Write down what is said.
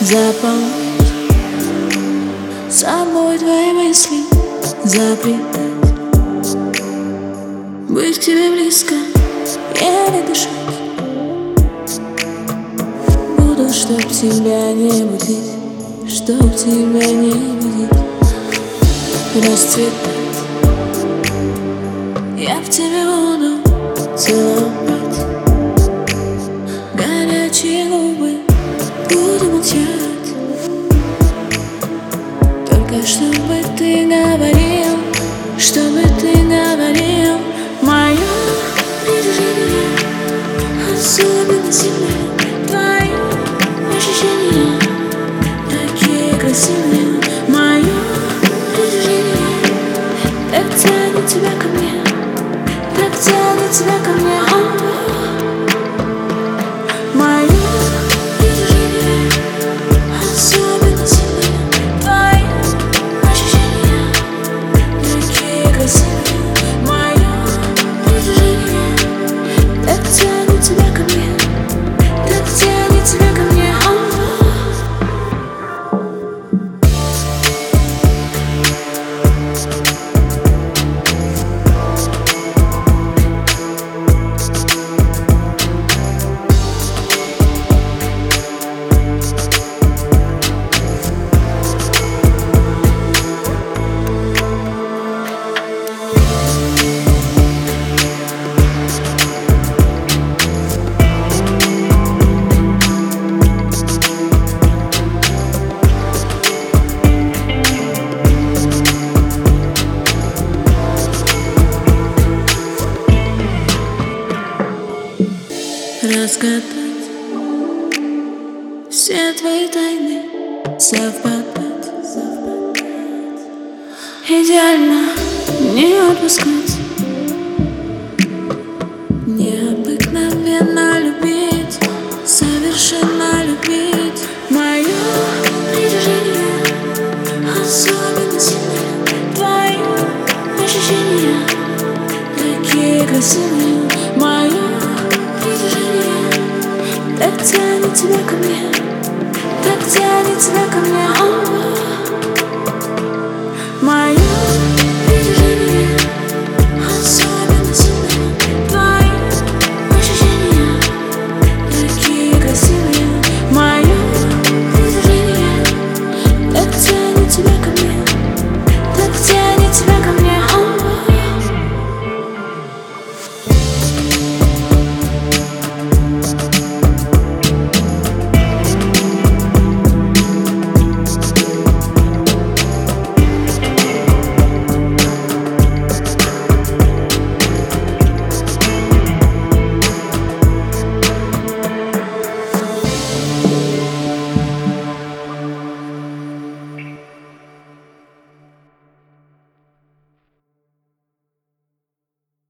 Заполнить собой твои мысли Запретать Быть к тебе близко Еле дышать. Буду, чтоб тебя не будить Чтоб тебя не будить. Расцветать Я в тебе буду целовать. Горячие губы Особенно ощущения Такие красивые. Мое притяжение Так тянет тебя ко мне Так тянет тебя ко мне разгадать Все твои тайны совпадать. Идеально не отпускать. Необыкновенно любить, совершенно любить. Мое притяжение, особенность Твое ощущение, такие красивые. тебя ко мне